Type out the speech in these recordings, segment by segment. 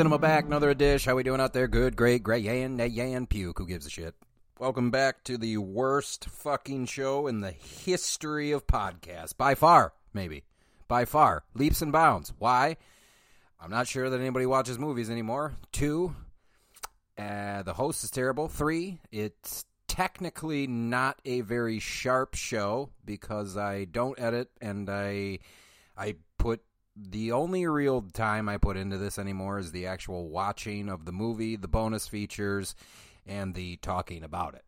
Cinema back, another dish. How we doing out there? Good, great, great. Yan, yan, puke. Who gives a shit? Welcome back to the worst fucking show in the history of podcasts. By far, maybe. By far. Leaps and bounds. Why? I'm not sure that anybody watches movies anymore. Two, uh, the host is terrible. Three, it's technically not a very sharp show because I don't edit and I I the only real time I put into this anymore is the actual watching of the movie, the bonus features, and the talking about it.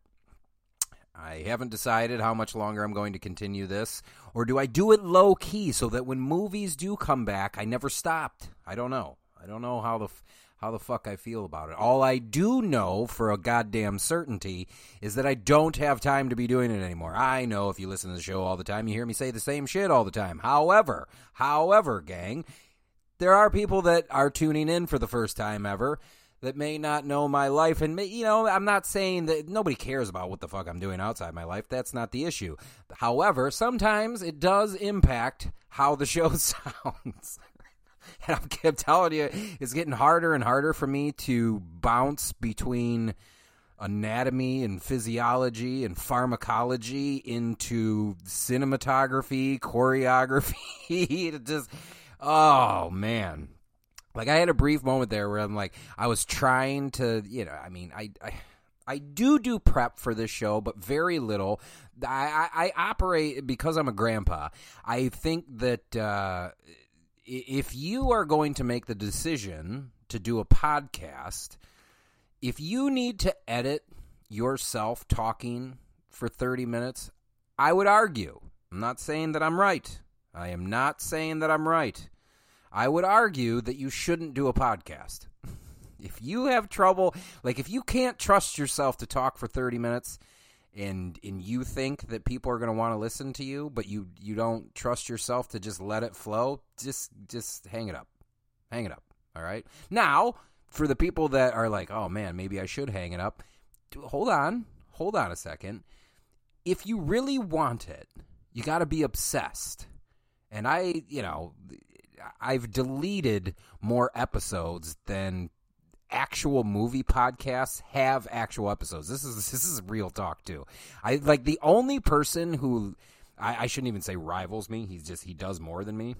I haven't decided how much longer I'm going to continue this, or do I do it low key so that when movies do come back, I never stopped? I don't know. I don't know how the f- how the fuck I feel about it. All I do know for a goddamn certainty is that I don't have time to be doing it anymore. I know if you listen to the show all the time, you hear me say the same shit all the time. However, however, gang, there are people that are tuning in for the first time ever that may not know my life and may, you know i'm not saying that nobody cares about what the fuck i'm doing outside my life that's not the issue however sometimes it does impact how the show sounds and I'm, telling you, it's getting harder and harder for me to bounce between anatomy and physiology and pharmacology into cinematography, choreography. it just, oh man. Like I had a brief moment there where I'm like, I was trying to, you know, I mean, I, I I do do prep for this show, but very little. I, I, I operate because I'm a grandpa. I think that uh, if you are going to make the decision to do a podcast, if you need to edit yourself talking for 30 minutes, I would argue. I'm not saying that I'm right. I am not saying that I'm right. I would argue that you shouldn't do a podcast. if you have trouble, like if you can't trust yourself to talk for 30 minutes, and and you think that people are going to want to listen to you, but you you don't trust yourself to just let it flow, just just hang it up. Hang it up. All right? Now, for the people that are like, "Oh man, maybe I should hang it up." Hold on. Hold on a second. If you really want it, you got to be obsessed. And I, you know, I've deleted more episodes than actual movie podcasts have actual episodes. This is this is real talk too. I like the only person who I, I shouldn't even say rivals me. He's just he does more than me.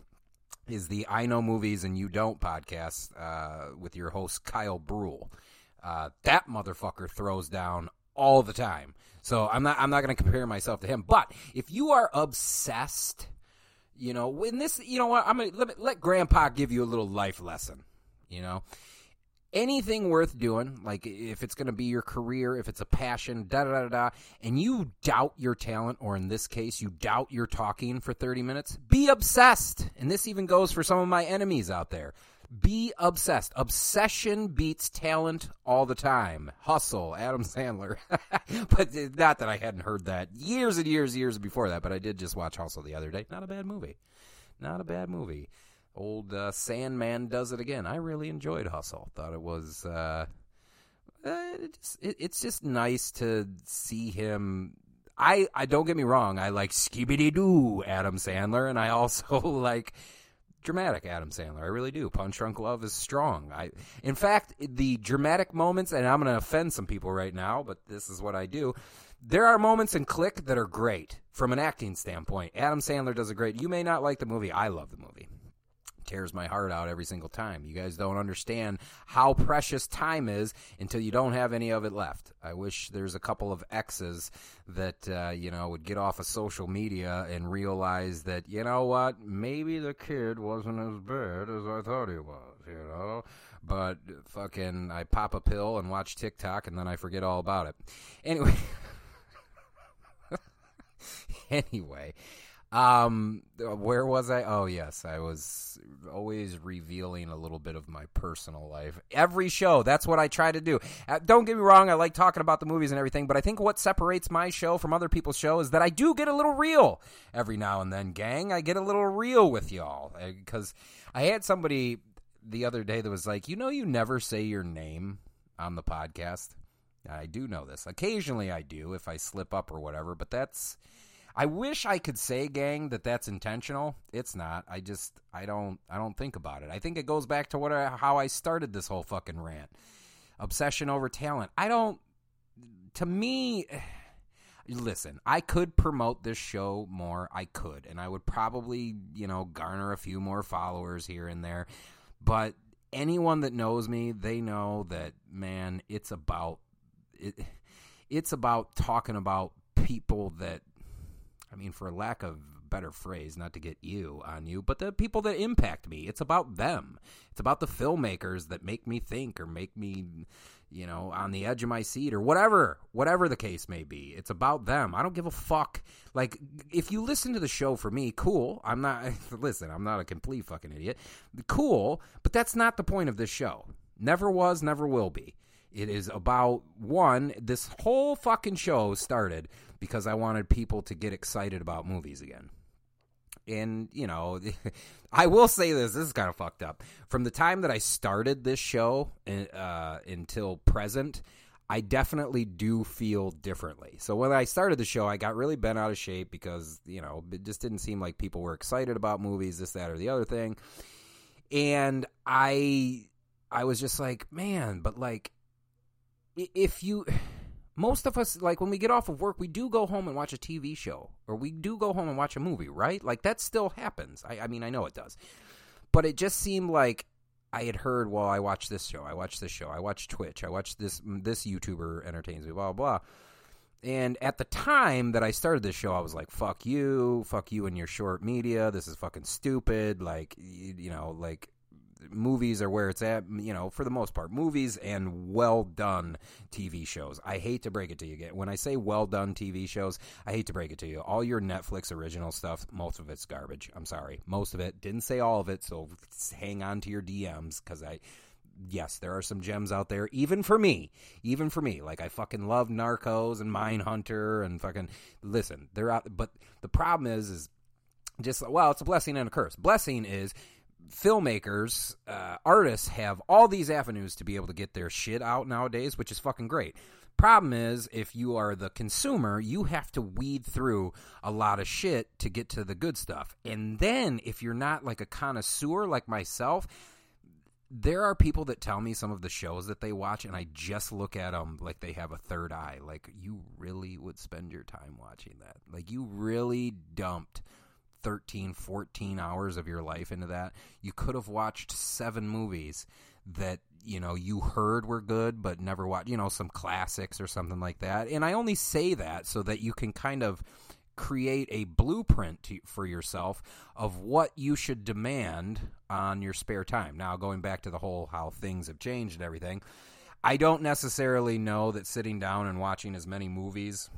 Is the I know movies and you don't podcast uh, with your host Kyle Brule. Uh, that motherfucker throws down all the time. So I'm not I'm not going to compare myself to him. But if you are obsessed, you know, when this, you know what, I'm gonna let, let Grandpa give you a little life lesson. You know, anything worth doing, like if it's going to be your career, if it's a passion, da da da da, and you doubt your talent, or in this case, you doubt your talking for 30 minutes, be obsessed. And this even goes for some of my enemies out there. Be obsessed. Obsession beats talent all the time. Hustle, Adam Sandler. but eh, not that I hadn't heard that years and years, years before that, but I did just watch Hustle the other day. Not a bad movie. Not a bad movie. Old uh, Sandman does it again. I really enjoyed Hustle. Thought it was. Uh, uh, it, it's just nice to see him. I, I don't get me wrong. I like Skibidi Doo Adam Sandler, and I also like dramatic Adam Sandler. I really do. Punch Drunk Love is strong. I, in fact, the dramatic moments, and I'm going to offend some people right now, but this is what I do. There are moments in Click that are great from an acting standpoint. Adam Sandler does a great. You may not like the movie. I love the movie tears my heart out every single time. You guys don't understand how precious time is until you don't have any of it left. I wish there's a couple of exes that uh, you know would get off of social media and realize that you know what, maybe the kid wasn't as bad as I thought he was. You know. But fucking, I pop a pill and watch TikTok, and then I forget all about it. Anyway, anyway, um, where was I? Oh, yes, I was always revealing a little bit of my personal life. Every show, that's what I try to do. Uh, don't get me wrong, I like talking about the movies and everything, but I think what separates my show from other people's show is that I do get a little real every now and then, gang. I get a little real with y'all because uh, I had somebody the other day that was like, you know, you never say your name on the podcast. I do know this. Occasionally I do if I slip up or whatever, but that's I wish I could say, gang, that that's intentional. It's not. I just I don't I don't think about it. I think it goes back to what I, how I started this whole fucking rant. Obsession over talent. I don't. To me, listen. I could promote this show more. I could, and I would probably you know garner a few more followers here and there. But anyone that knows me, they know that man, it's about it. It's about talking about people that I mean, for lack of better phrase, not to get you on you, but the people that impact me. It's about them. It's about the filmmakers that make me think or make me, you know, on the edge of my seat or whatever, whatever the case may be. It's about them. I don't give a fuck. Like, if you listen to the show for me, cool. I'm not, listen, I'm not a complete fucking idiot. Cool, but that's not the point of this show. Never was, never will be. It is about one, this whole fucking show started because I wanted people to get excited about movies again. And, you know, I will say this this is kind of fucked up. From the time that I started this show uh, until present, I definitely do feel differently. So when I started the show, I got really bent out of shape because, you know, it just didn't seem like people were excited about movies, this, that, or the other thing. And I I was just like, man, but like if you most of us like when we get off of work we do go home and watch a tv show or we do go home and watch a movie right like that still happens i, I mean i know it does but it just seemed like i had heard well i watched this show i watched this show i watched twitch i watched this this youtuber entertains me blah blah blah and at the time that I started this show, I was like, fuck you, fuck you and your short media. This is fucking stupid. Like, you, you know, like, movies are where it's at, you know, for the most part. Movies and well done TV shows. I hate to break it to you. When I say well done TV shows, I hate to break it to you. All your Netflix original stuff, most of it's garbage. I'm sorry. Most of it. Didn't say all of it, so hang on to your DMs because I yes, there are some gems out there, even for me. Even for me. Like, I fucking love Narcos and Mindhunter and fucking. Listen, they're out. But the problem is, is just, well, it's a blessing and a curse. Blessing is filmmakers, uh, artists have all these avenues to be able to get their shit out nowadays, which is fucking great. Problem is, if you are the consumer, you have to weed through a lot of shit to get to the good stuff. And then, if you're not like a connoisseur like myself, there are people that tell me some of the shows that they watch, and I just look at them like they have a third eye. Like, you really would spend your time watching that. Like, you really dumped 13, 14 hours of your life into that. You could have watched seven movies that you know you heard were good but never watched you know some classics or something like that and i only say that so that you can kind of create a blueprint to, for yourself of what you should demand on your spare time. Now, going back to the whole how things have changed and everything, I don't necessarily know that sitting down and watching as many movies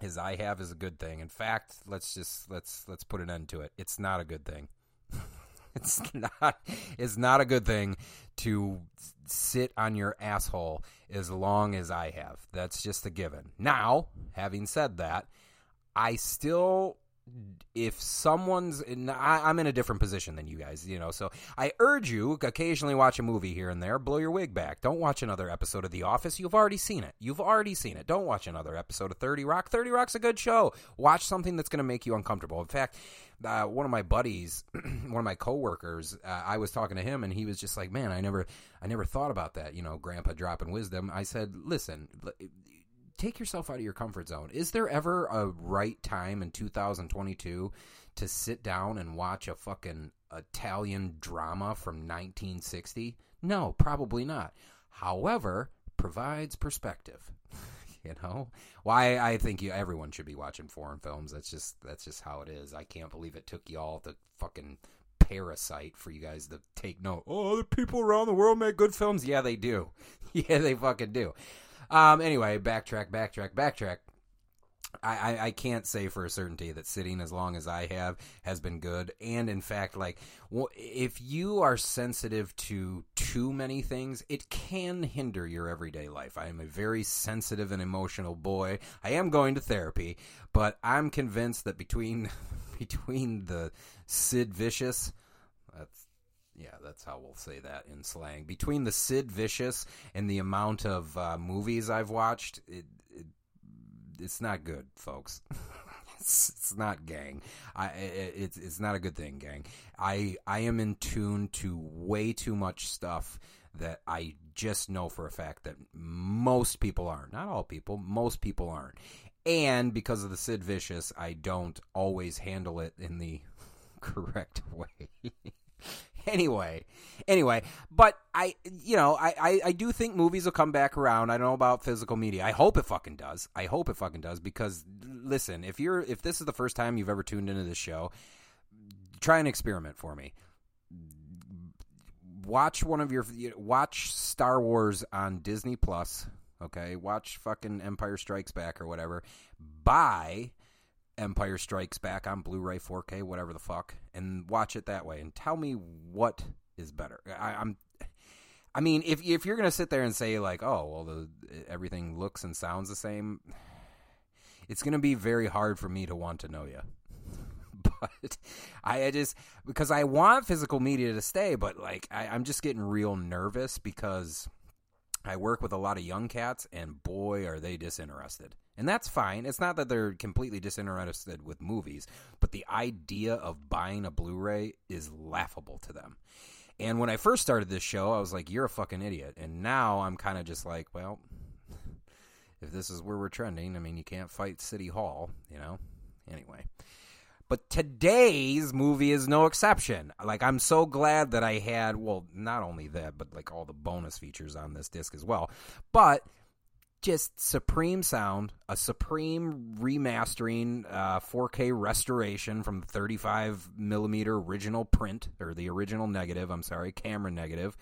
as I have is a good thing. In fact, let's just let's let's put an end to it. It's not a good thing. it's not it's not a good thing to sit on your asshole as long as I have. That's just a given. Now, having said that, I still if someone's in, I, am in a different position than you guys, you know. So I urge you occasionally watch a movie here and there. Blow your wig back. Don't watch another episode of The Office. You've already seen it. You've already seen it. Don't watch another episode of Thirty Rock. Thirty Rock's a good show. Watch something that's going to make you uncomfortable. In fact, uh, one of my buddies, one of my coworkers, uh, I was talking to him, and he was just like, "Man, I never, I never thought about that." You know, Grandpa dropping wisdom. I said, "Listen." Take yourself out of your comfort zone. Is there ever a right time in 2022 to sit down and watch a fucking Italian drama from 1960? No, probably not. However, provides perspective. you know why I think you everyone should be watching foreign films. That's just that's just how it is. I can't believe it took y'all to fucking parasite for you guys to take note. Oh, other people around the world make good films. Yeah, they do. yeah, they fucking do. Um, anyway, backtrack, backtrack, backtrack. I, I, I, can't say for a certainty that sitting as long as I have has been good. And in fact, like, if you are sensitive to too many things, it can hinder your everyday life. I am a very sensitive and emotional boy. I am going to therapy, but I'm convinced that between between the Sid Vicious, that's yeah, that's how we'll say that in slang. Between the Sid Vicious and the amount of uh, movies I've watched, it, it, it's not good, folks. it's, it's, not gang. I it, it's it's not a good thing, gang. I I am in tune to way too much stuff that I just know for a fact that most people aren't. Not all people, most people aren't. And because of the Sid Vicious, I don't always handle it in the correct way. anyway, anyway, but I, you know, I, I, I, do think movies will come back around. I don't know about physical media. I hope it fucking does. I hope it fucking does because listen, if you're if this is the first time you've ever tuned into this show, try an experiment for me. Watch one of your watch Star Wars on Disney Plus. Okay, watch fucking Empire Strikes Back or whatever. Buy Empire Strikes Back on Blu-ray, 4K, whatever the fuck, and watch it that way, and tell me what is better. I, am I mean, if if you're gonna sit there and say like, oh, well, the everything looks and sounds the same, it's gonna be very hard for me to want to know you. but I, I, just because I want physical media to stay, but like I, I'm just getting real nervous because I work with a lot of young cats, and boy, are they disinterested. And that's fine. It's not that they're completely disinterested with movies, but the idea of buying a Blu ray is laughable to them. And when I first started this show, I was like, you're a fucking idiot. And now I'm kind of just like, well, if this is where we're trending, I mean, you can't fight City Hall, you know? Anyway. But today's movie is no exception. Like, I'm so glad that I had, well, not only that, but like all the bonus features on this disc as well. But just supreme sound, a supreme remastering, uh, 4K restoration from the 35 millimeter original print or the original negative. I'm sorry, camera negative,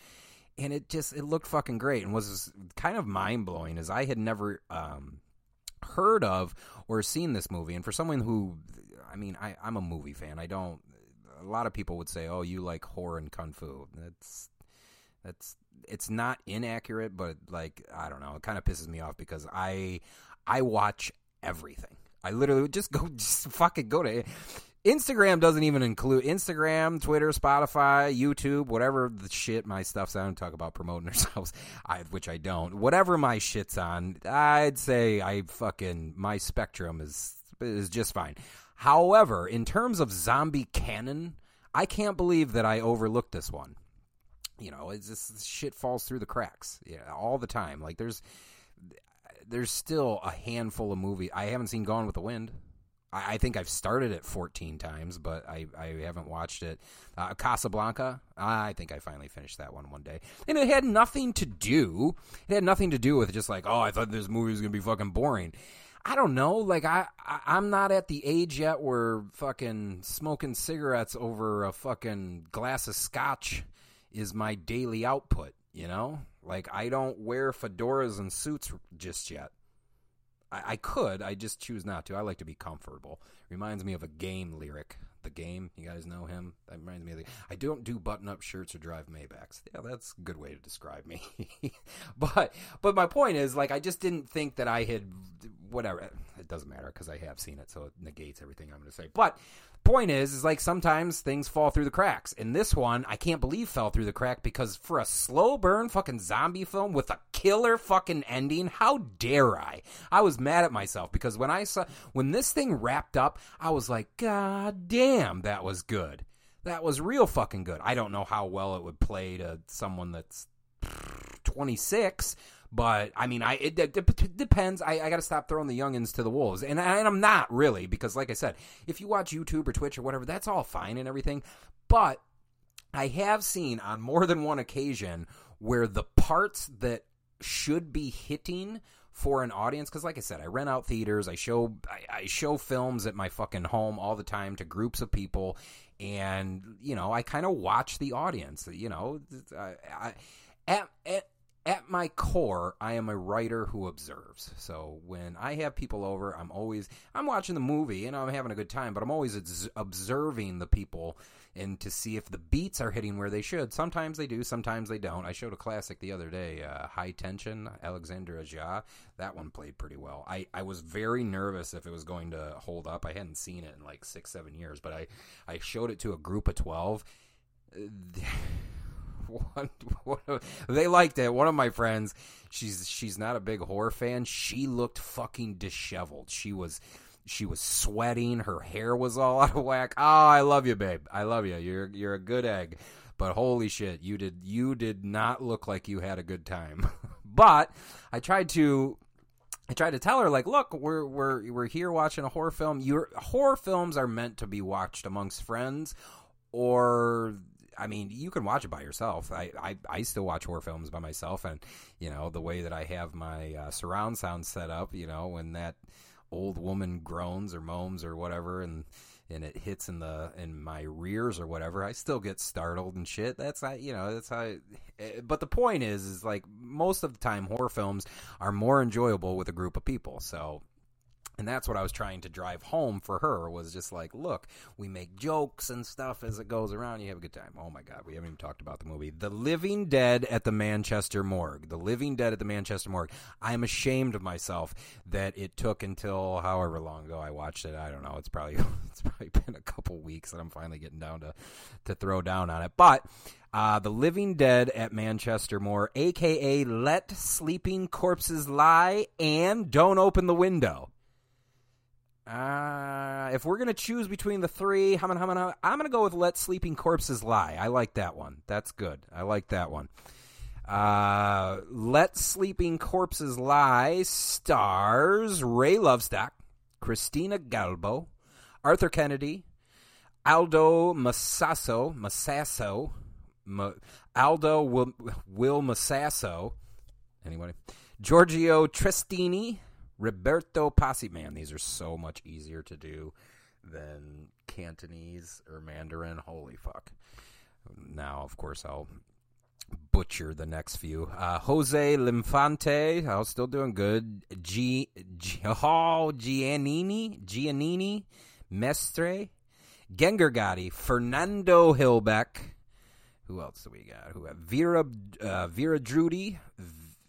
and it just it looked fucking great and was kind of mind blowing as I had never um, heard of or seen this movie. And for someone who, I mean, I, I'm a movie fan. I don't. A lot of people would say, "Oh, you like horror and kung fu." That's that's it's not inaccurate, but like I don't know, it kind of pisses me off because I I watch everything. I literally just go just fucking go to Instagram doesn't even include Instagram, Twitter, Spotify, YouTube, whatever the shit my stuff's on. Talk about promoting ourselves, I, which I don't. Whatever my shit's on, I'd say I fucking my spectrum is is just fine. However, in terms of zombie canon, I can't believe that I overlooked this one you know, it's just shit falls through the cracks, yeah, all the time. Like there's there's still a handful of movies I haven't seen Gone with the Wind. I, I think I've started it 14 times, but I, I haven't watched it. Uh, Casablanca, I think I finally finished that one one day, and it had nothing to do. It had nothing to do with just like, oh, I thought this movie was gonna be fucking boring. I don't know. Like I, I I'm not at the age yet where fucking smoking cigarettes over a fucking glass of scotch is my daily output. You know, like I don't wear fedoras and suits just yet. I, I could. I just choose not to. I like to be comfortable. Reminds me of a game lyric. The game, you guys know him. That reminds me of the. I don't do button-up shirts or drive Maybachs. Yeah, that's a good way to describe me. but but my point is, like, I just didn't think that I had whatever. It doesn't matter because I have seen it, so it negates everything I'm going to say. But point is, is like sometimes things fall through the cracks. And this one, I can't believe fell through the crack because for a slow burn fucking zombie film with a killer fucking ending, how dare I? I was mad at myself because when I saw when this thing wrapped up, I was like, God damn, that was good. That was real fucking good. I don't know how well it would play to someone that's 26, but I mean, I it, it, it depends. I, I got to stop throwing the youngins to the wolves, and, and I'm not really because, like I said, if you watch YouTube or Twitch or whatever, that's all fine and everything. But I have seen on more than one occasion where the parts that should be hitting for an audience because like i said i rent out theaters i show I, I, show films at my fucking home all the time to groups of people and you know i kind of watch the audience you know I, I, at, at at my core, I am a writer who observes. So when I have people over, I'm always I'm watching the movie and I'm having a good time, but I'm always observing the people and to see if the beats are hitting where they should. Sometimes they do, sometimes they don't. I showed a classic the other day, uh, High Tension, Alexandre Aja. That one played pretty well. I, I was very nervous if it was going to hold up. I hadn't seen it in like six, seven years, but I, I showed it to a group of 12. one, one of, they liked it. One of my friends, she's she's not a big horror fan. She looked fucking disheveled. She was she was sweating. Her hair was all out of whack. Oh, I love you, babe. I love you. You're you're a good egg. But holy shit, you did you did not look like you had a good time. but I tried to I tried to tell her like, look, we're we're we're here watching a horror film. Your horror films are meant to be watched amongst friends or I mean, you can watch it by yourself. I, I, I, still watch horror films by myself, and you know the way that I have my uh, surround sound set up. You know, when that old woman groans or moans or whatever, and and it hits in the in my rears or whatever, I still get startled and shit. That's not you know that's how. I, eh, but the point is, is like most of the time, horror films are more enjoyable with a group of people. So and that's what I was trying to drive home for her was just like, look, we make jokes and stuff as it goes around. You have a good time. Oh my God, we haven't even talked about the movie. The Living Dead at the Manchester Morgue. The Living Dead at the Manchester Morgue. I'm ashamed of myself that it took until however long ago I watched it. I don't know. It's probably it's probably been a couple weeks that I'm finally getting down to to throw down on it. But uh, the Living Dead at Manchester Morgue, aka Let Sleeping Corpses Lie and Don't Open the Window. Uh, if we're gonna choose between the three, I'm gonna, I'm gonna go with "Let Sleeping Corpses Lie." I like that one. That's good. I like that one. Uh, "Let Sleeping Corpses Lie" stars Ray Lovelock, Christina Galbo, Arthur Kennedy, Aldo Massasso, Massasso, Ma, Aldo Will, Will Massasso. Anybody? Giorgio Trestini, Roberto Pasi. Man, these are so much easier to do than Cantonese or Mandarin. Holy fuck. Now, of course, I'll butcher the next few. Uh, Jose Linfante, I was still doing good. G, G oh, Giannini, Giannini, Mestre, Gengar Gotti, Fernando Hilbeck. Who else do we got? Who have Vera uh, Vera Drudi,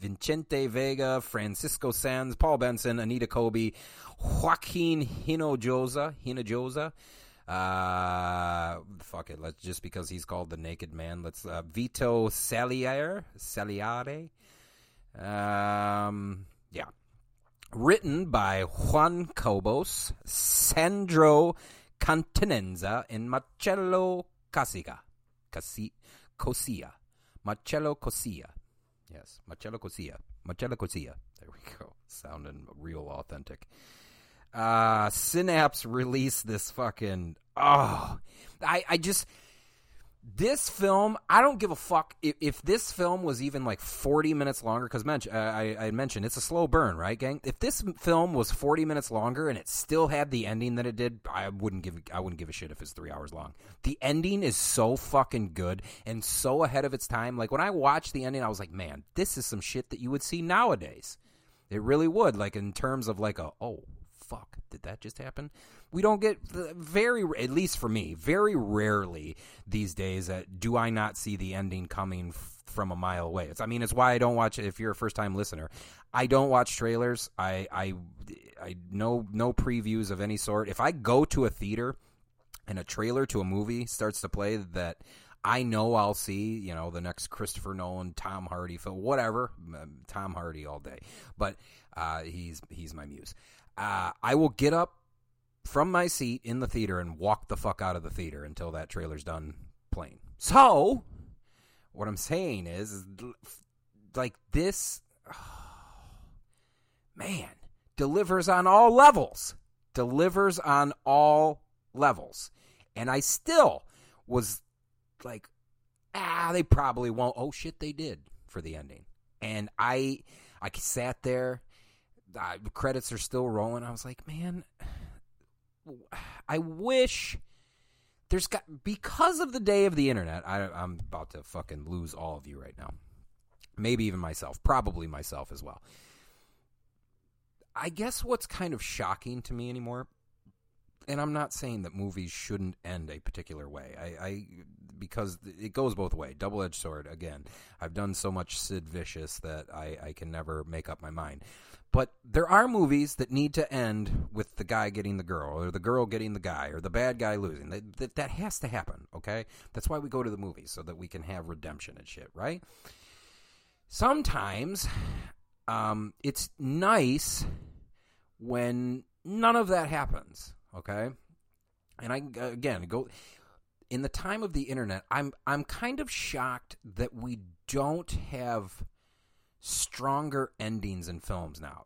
Vincente Vega, Francisco Sands, Paul Benson, Anita Kobe, Joaquin Hinojosa, Hinojosa. Uh, fuck it. Let's just because he's called the Naked Man. Let's uh, Vito Salier, Saliare. Um, yeah. Written by Juan Cobos, Sandro Continenza, and Marcello Casiga. Casi, Cosia. Marcello Cosia. Yes, Marcello Cosia. Marcello Cosia. There we go. Sounding real authentic. Uh, Synapse released this fucking. Oh, I, I just. This film, I don't give a fuck if, if this film was even like 40 minutes longer. Because uh, I, I mentioned it's a slow burn, right, gang? If this film was 40 minutes longer and it still had the ending that it did, I wouldn't give I wouldn't give a shit if it's three hours long. The ending is so fucking good and so ahead of its time. Like when I watched the ending, I was like, man, this is some shit that you would see nowadays. It really would, like in terms of like a oh fuck, did that just happen? We don't get very, at least for me, very rarely these days. Uh, do I not see the ending coming f- from a mile away? It's, I mean, it's why I don't watch. If you're a first time listener, I don't watch trailers. I, I, I no no previews of any sort. If I go to a theater and a trailer to a movie starts to play that I know I'll see, you know, the next Christopher Nolan, Tom Hardy film, whatever, Tom Hardy all day. But uh, he's he's my muse uh, I will get up from my seat in the theater and walk the fuck out of the theater until that trailer's done playing. So, what I'm saying is, like this, oh, man, delivers on all levels. Delivers on all levels. And I still was like, ah, they probably won't. Oh shit, they did for the ending. And I, I sat there uh, credits are still rolling. I was like, man, I wish there's got because of the day of the internet. I, I'm about to fucking lose all of you right now. Maybe even myself. Probably myself as well. I guess what's kind of shocking to me anymore, and I'm not saying that movies shouldn't end a particular way. I, I because it goes both way. Double edged sword. Again, I've done so much Sid Vicious that I, I can never make up my mind. But there are movies that need to end with the guy getting the girl, or the girl getting the guy, or the bad guy losing. That, that, that has to happen, okay? That's why we go to the movies, so that we can have redemption and shit, right? Sometimes um, it's nice when none of that happens, okay? And I again go in the time of the internet. I'm I'm kind of shocked that we don't have stronger endings in films now.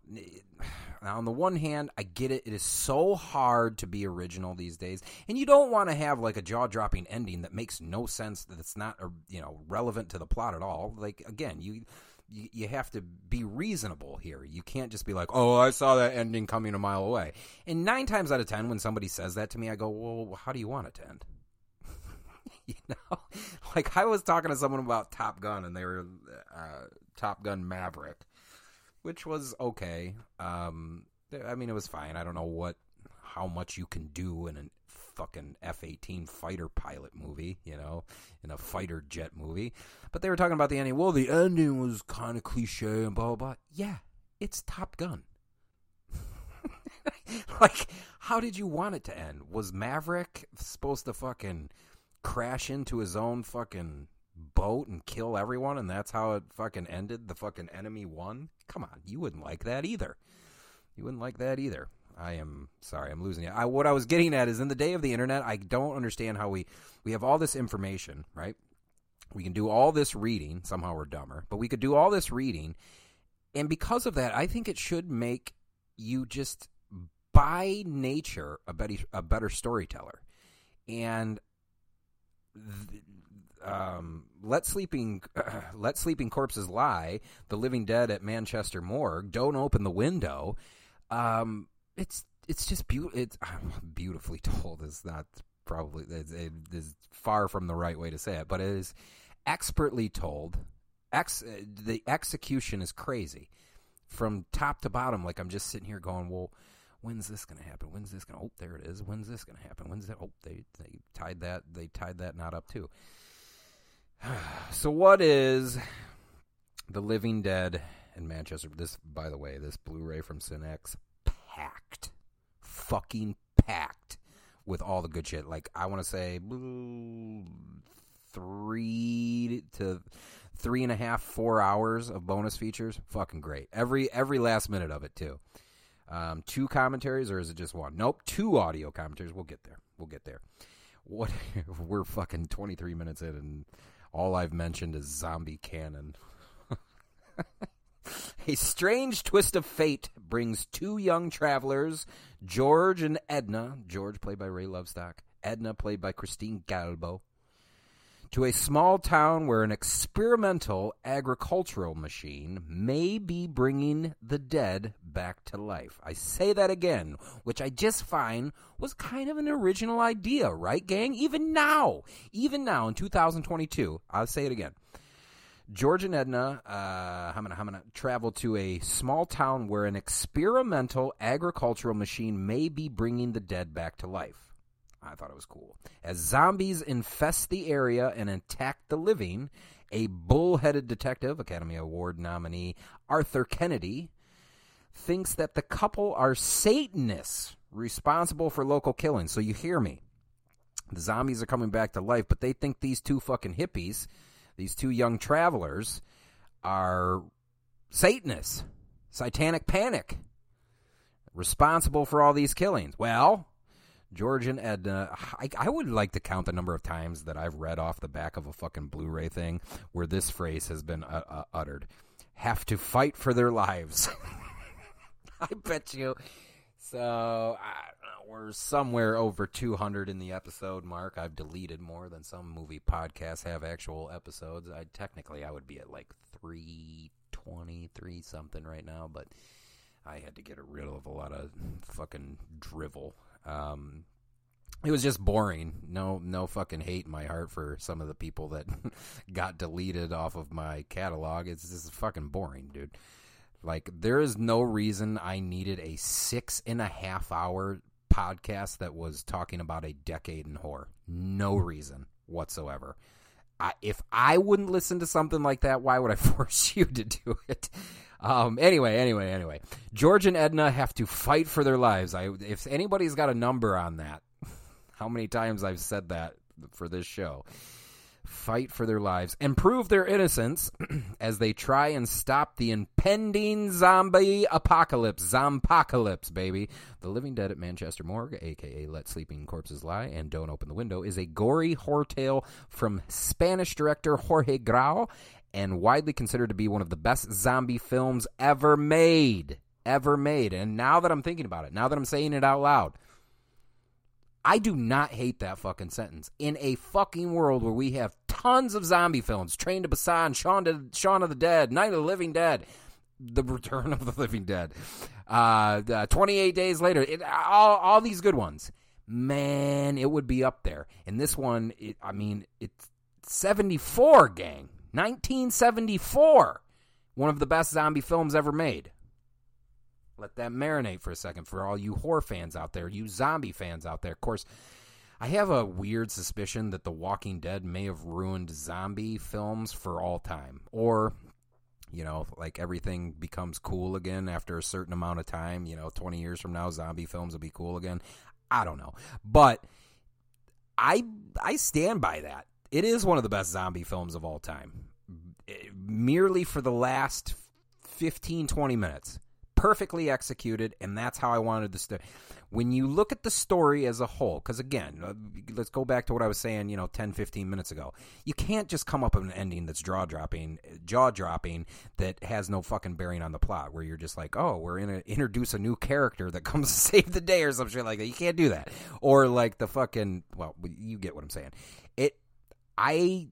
Now, on the one hand, I get it. It is so hard to be original these days, and you don't want to have like a jaw-dropping ending that makes no sense. That it's not, you know, relevant to the plot at all. Like again, you. You, you have to be reasonable here. You can't just be like, "Oh, I saw that ending coming a mile away." And nine times out of ten, when somebody says that to me, I go, "Well, how do you want it to end?" you know, like I was talking to someone about Top Gun, and they were uh, Top Gun Maverick, which was okay. Um, I mean, it was fine. I don't know what, how much you can do in a fucking F eighteen fighter pilot movie, you know, in a fighter jet movie. But they were talking about the ending. Well, the ending was kind of cliche and blah blah blah. Yeah, it's Top Gun. like, how did you want it to end? Was Maverick supposed to fucking crash into his own fucking boat and kill everyone and that's how it fucking ended? The fucking enemy won? Come on, you wouldn't like that either. You wouldn't like that either. I am sorry, I'm losing you. I, what I was getting at is in the day of the internet, I don't understand how we we have all this information, right? We can do all this reading. Somehow we're dumber, but we could do all this reading, and because of that, I think it should make you just by nature a better a better storyteller. And um, let sleeping uh, let sleeping corpses lie. The living dead at Manchester Morgue. Don't open the window. Um, it's it's just be- it's ah, beautifully told. Is not probably it is far from the right way to say it, but it is expertly told. Ex uh, the execution is crazy from top to bottom. Like I'm just sitting here going, well when's this going to happen? When's this going to? Oh, there it is. When's this going to happen? When's that? Oh, they they tied that. They tied that knot up too. so what is the Living Dead in Manchester? This, by the way, this Blu-ray from Synapse packed, fucking packed with all the good shit. Like I want to say three to three and a half, four hours of bonus features. Fucking great. Every every last minute of it too. Um, two commentaries, or is it just one? Nope, two audio commentaries. We'll get there. We'll get there. What we're fucking twenty three minutes in, and all I've mentioned is zombie canon. A strange twist of fate brings two young travelers, George and Edna, George played by Ray Lovelock, Edna played by Christine Galbo, to a small town where an experimental agricultural machine may be bringing the dead back to life. I say that again, which I just find was kind of an original idea, right, gang? Even now, even now in 2022, I'll say it again. George and Edna, uh, I'm gonna, I'm gonna travel to a small town where an experimental agricultural machine may be bringing the dead back to life. I thought it was cool. As zombies infest the area and attack the living, a bull-headed detective, Academy Award nominee Arthur Kennedy, thinks that the couple are Satanists responsible for local killings. So you hear me. The zombies are coming back to life, but they think these two fucking hippies, these two young travelers, are Satanists, satanic panic, responsible for all these killings. Well, George and Edna, I, I, would like to count the number of times that I've read off the back of a fucking Blu-ray thing where this phrase has been uh, uh, uttered: "Have to fight for their lives." I bet you. So we're somewhere over 200 in the episode mark. I've deleted more than some movie podcasts have actual episodes. I technically I would be at like 323 something right now, but I had to get rid of a lot of fucking drivel um, it was just boring. No, no fucking hate in my heart for some of the people that got deleted off of my catalog. It's just fucking boring, dude. Like, there is no reason I needed a six and a half hour podcast that was talking about a decade in horror. No reason whatsoever. I, if I wouldn't listen to something like that, why would I force you to do it? Um, anyway, anyway, anyway. George and Edna have to fight for their lives. I, if anybody's got a number on that, how many times I've said that for this show. Fight for their lives and prove their innocence as they try and stop the impending zombie apocalypse. Zompocalypse, baby. The Living Dead at Manchester Morgue, aka Let Sleeping Corpses Lie and Don't Open the Window, is a gory horror tale from Spanish director Jorge Grau and widely considered to be one of the best zombie films ever made. Ever made. And now that I'm thinking about it, now that I'm saying it out loud, I do not hate that fucking sentence. In a fucking world where we have tons of zombie films, Train to Busan, Shaun, to, Shaun of the Dead, Night of the Living Dead, The Return of the Living Dead, uh, uh, 28 Days Later, it, all, all these good ones. Man, it would be up there. And this one, it, I mean, it's 74, gang. 1974. One of the best zombie films ever made. Let that marinate for a second for all you horror fans out there, you zombie fans out there. Of course, I have a weird suspicion that The Walking Dead may have ruined zombie films for all time. Or, you know, like everything becomes cool again after a certain amount of time. You know, 20 years from now, zombie films will be cool again. I don't know. But I I stand by that it is one of the best zombie films of all time. Merely for the last 15, 20 minutes. Perfectly executed, and that's how I wanted the story. When you look at the story as a whole, because again, uh, let's go back to what I was saying, you know, 10, 15 minutes ago. You can't just come up with an ending that's jaw dropping, jaw dropping, that has no fucking bearing on the plot, where you're just like, oh, we're going to introduce a new character that comes to save the day or some shit like that. You can't do that. Or like the fucking, well, you get what I'm saying. It I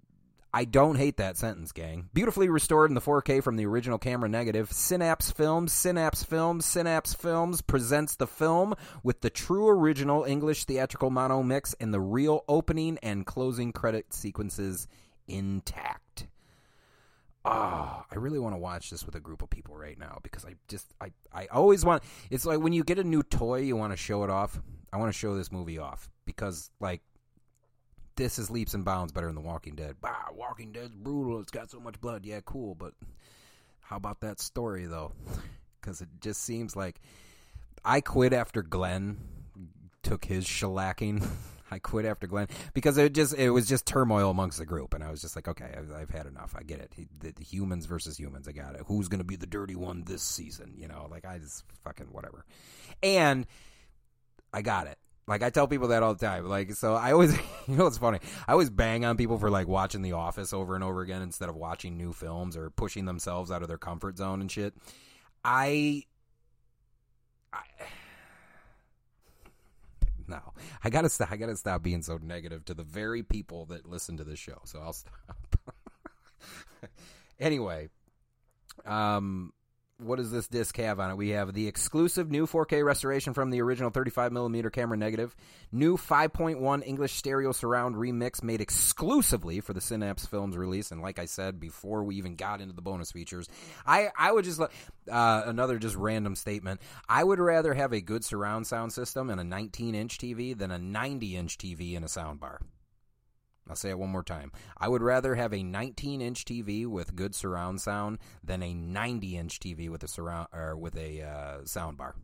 I don't hate that sentence, gang. Beautifully restored in the 4K from the original camera negative, Synapse Films, Synapse Films, Synapse Films presents the film with the true original English theatrical mono mix and the real opening and closing credit sequences intact. Ah, oh, I really want to watch this with a group of people right now because I just I I always want it's like when you get a new toy you want to show it off. I want to show this movie off because like this is leaps and bounds better than The Walking Dead. Bah, Walking Dead's brutal. It's got so much blood. Yeah, cool. But how about that story, though? Because it just seems like I quit after Glenn took his shellacking. I quit after Glenn because it just it was just turmoil amongst the group, and I was just like, okay, I've, I've had enough. I get it. The, the, humans versus humans. I got it. Who's going to be the dirty one this season? You know, like I just fucking whatever. And I got it. Like I tell people that all the time. Like so I always you know what's funny? I always bang on people for like watching The Office over and over again instead of watching new films or pushing themselves out of their comfort zone and shit. I I no. I gotta stop. I gotta stop being so negative to the very people that listen to this show. So I'll stop. anyway, um, what does this disc have on it? We have the exclusive new 4K restoration from the original 35 millimeter camera negative, new 5.1 English stereo surround remix made exclusively for the Synapse Films release. And like I said before, we even got into the bonus features. I I would just uh, another just random statement. I would rather have a good surround sound system and a 19 inch TV than a 90 inch TV and a soundbar. I'll say it one more time. I would rather have a 19 inch TV with good surround sound than a 90 inch TV with a surround or with a uh, sound bar,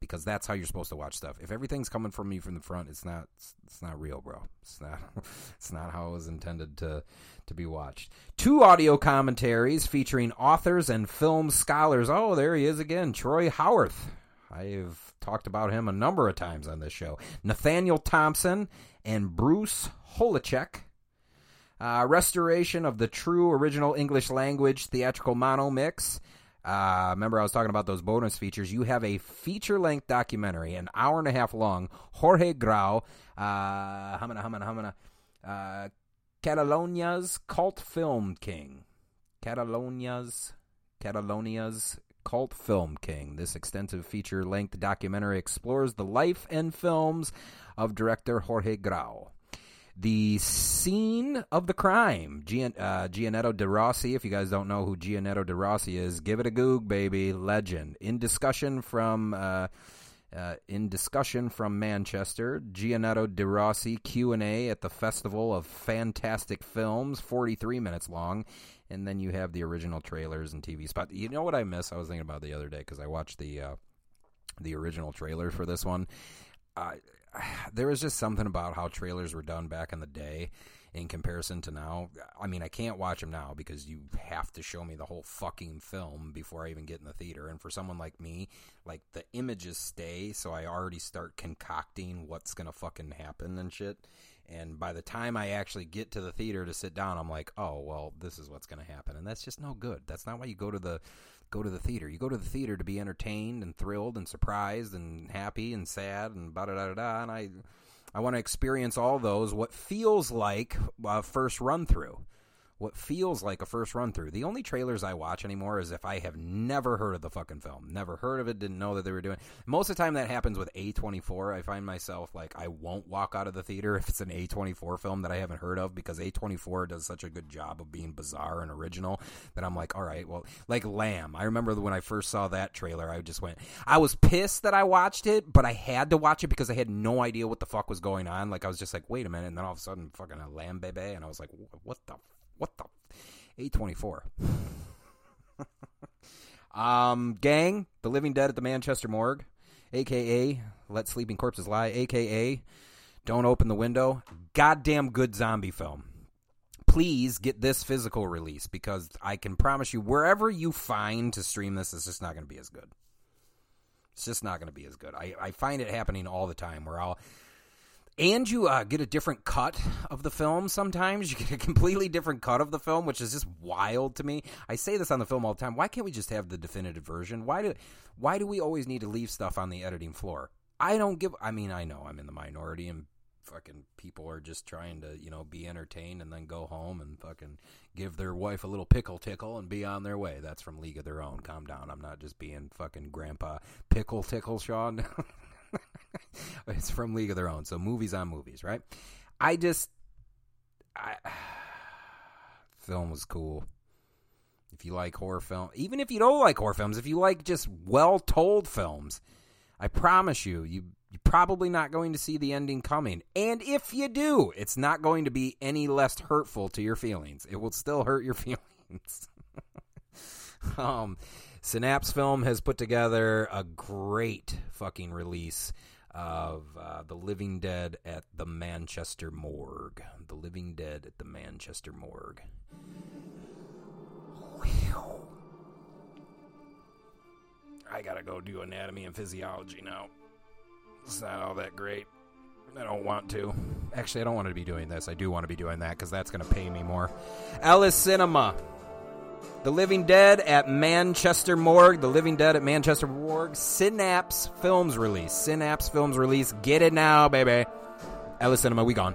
because that's how you're supposed to watch stuff. If everything's coming from me from the front, it's not it's not real, bro. It's not it's not how it was intended to to be watched. Two audio commentaries featuring authors and film scholars. Oh, there he is again, Troy Howarth. I've talked about him a number of times on this show. Nathaniel Thompson and Bruce Holecheck. Uh, restoration of the true original English language theatrical mono mix. Uh, remember, I was talking about those bonus features. You have a feature length documentary, an hour and a half long. Jorge Grau, uh, humana, humana, uh, Catalonia's cult film king. Catalonia's Catalonia's cult film king. This extensive feature length documentary explores the life and films of director Jorge Grau. The scene of the crime, Gian, uh, Giannetto De Rossi. If you guys don't know who Giannetto De Rossi is, give it a goog, baby. Legend. In discussion from uh, uh, in discussion from Manchester, Giannetto De Rossi Q and A at the Festival of Fantastic Films, forty three minutes long, and then you have the original trailers and TV spot. You know what I miss? I was thinking about the other day because I watched the uh, the original trailer for this one. Uh, there was just something about how trailers were done back in the day in comparison to now. I mean, I can't watch them now because you have to show me the whole fucking film before I even get in the theater. And for someone like me, like the images stay, so I already start concocting what's gonna fucking happen and shit. And by the time I actually get to the theater to sit down, I'm like, oh well, this is what's gonna happen, and that's just no good. That's not why you go to the go to the theater. You go to the theater to be entertained and thrilled and surprised and happy and sad and da da da da. And I, I want to experience all those. What feels like a first run through what feels like a first run through. The only trailers I watch anymore is if I have never heard of the fucking film, never heard of it, didn't know that they were doing. Most of the time that happens with A24. I find myself like I won't walk out of the theater if it's an A24 film that I haven't heard of because A24 does such a good job of being bizarre and original that I'm like, all right, well, like Lamb. I remember when I first saw that trailer, I just went, I was pissed that I watched it, but I had to watch it because I had no idea what the fuck was going on. Like I was just like, wait a minute, and then all of a sudden, fucking a Lamb baby, and I was like, what the what the? A24. um, gang, The Living Dead at the Manchester Morgue, aka Let Sleeping Corpses Lie, aka Don't Open the Window. Goddamn good zombie film. Please get this physical release because I can promise you, wherever you find to stream this, it's just not going to be as good. It's just not going to be as good. I, I find it happening all the time where I'll and you uh, get a different cut of the film sometimes. You get a completely different cut of the film which is just wild to me. I say this on the film all the time. Why can't we just have the definitive version? Why do why do we always need to leave stuff on the editing floor? I don't give i mean i know i'm in the minority and fucking people are just trying to you know be entertained and then go home and fucking give their wife a little pickle tickle and be on their way. That's from league of their own. Calm down. I'm not just being fucking grandpa pickle tickle sean it's from League of Their Own. So movies on movies, right? I just, I, film was cool. If you like horror film, even if you don't like horror films, if you like just well told films, I promise you, you you're probably not going to see the ending coming. And if you do, it's not going to be any less hurtful to your feelings. It will still hurt your feelings. um, Synapse Film has put together a great fucking release of uh, The Living Dead at the Manchester Morgue. The Living Dead at the Manchester Morgue. I gotta go do anatomy and physiology now. It's not all that great. I don't want to. Actually, I don't want to be doing this. I do want to be doing that because that's going to pay me more. Ellis Cinema. The Living Dead at Manchester Morgue. The Living Dead at Manchester Morgue. Synapse Films release. Synapse Films release. Get it now, baby. Ellis Cinema, we gone.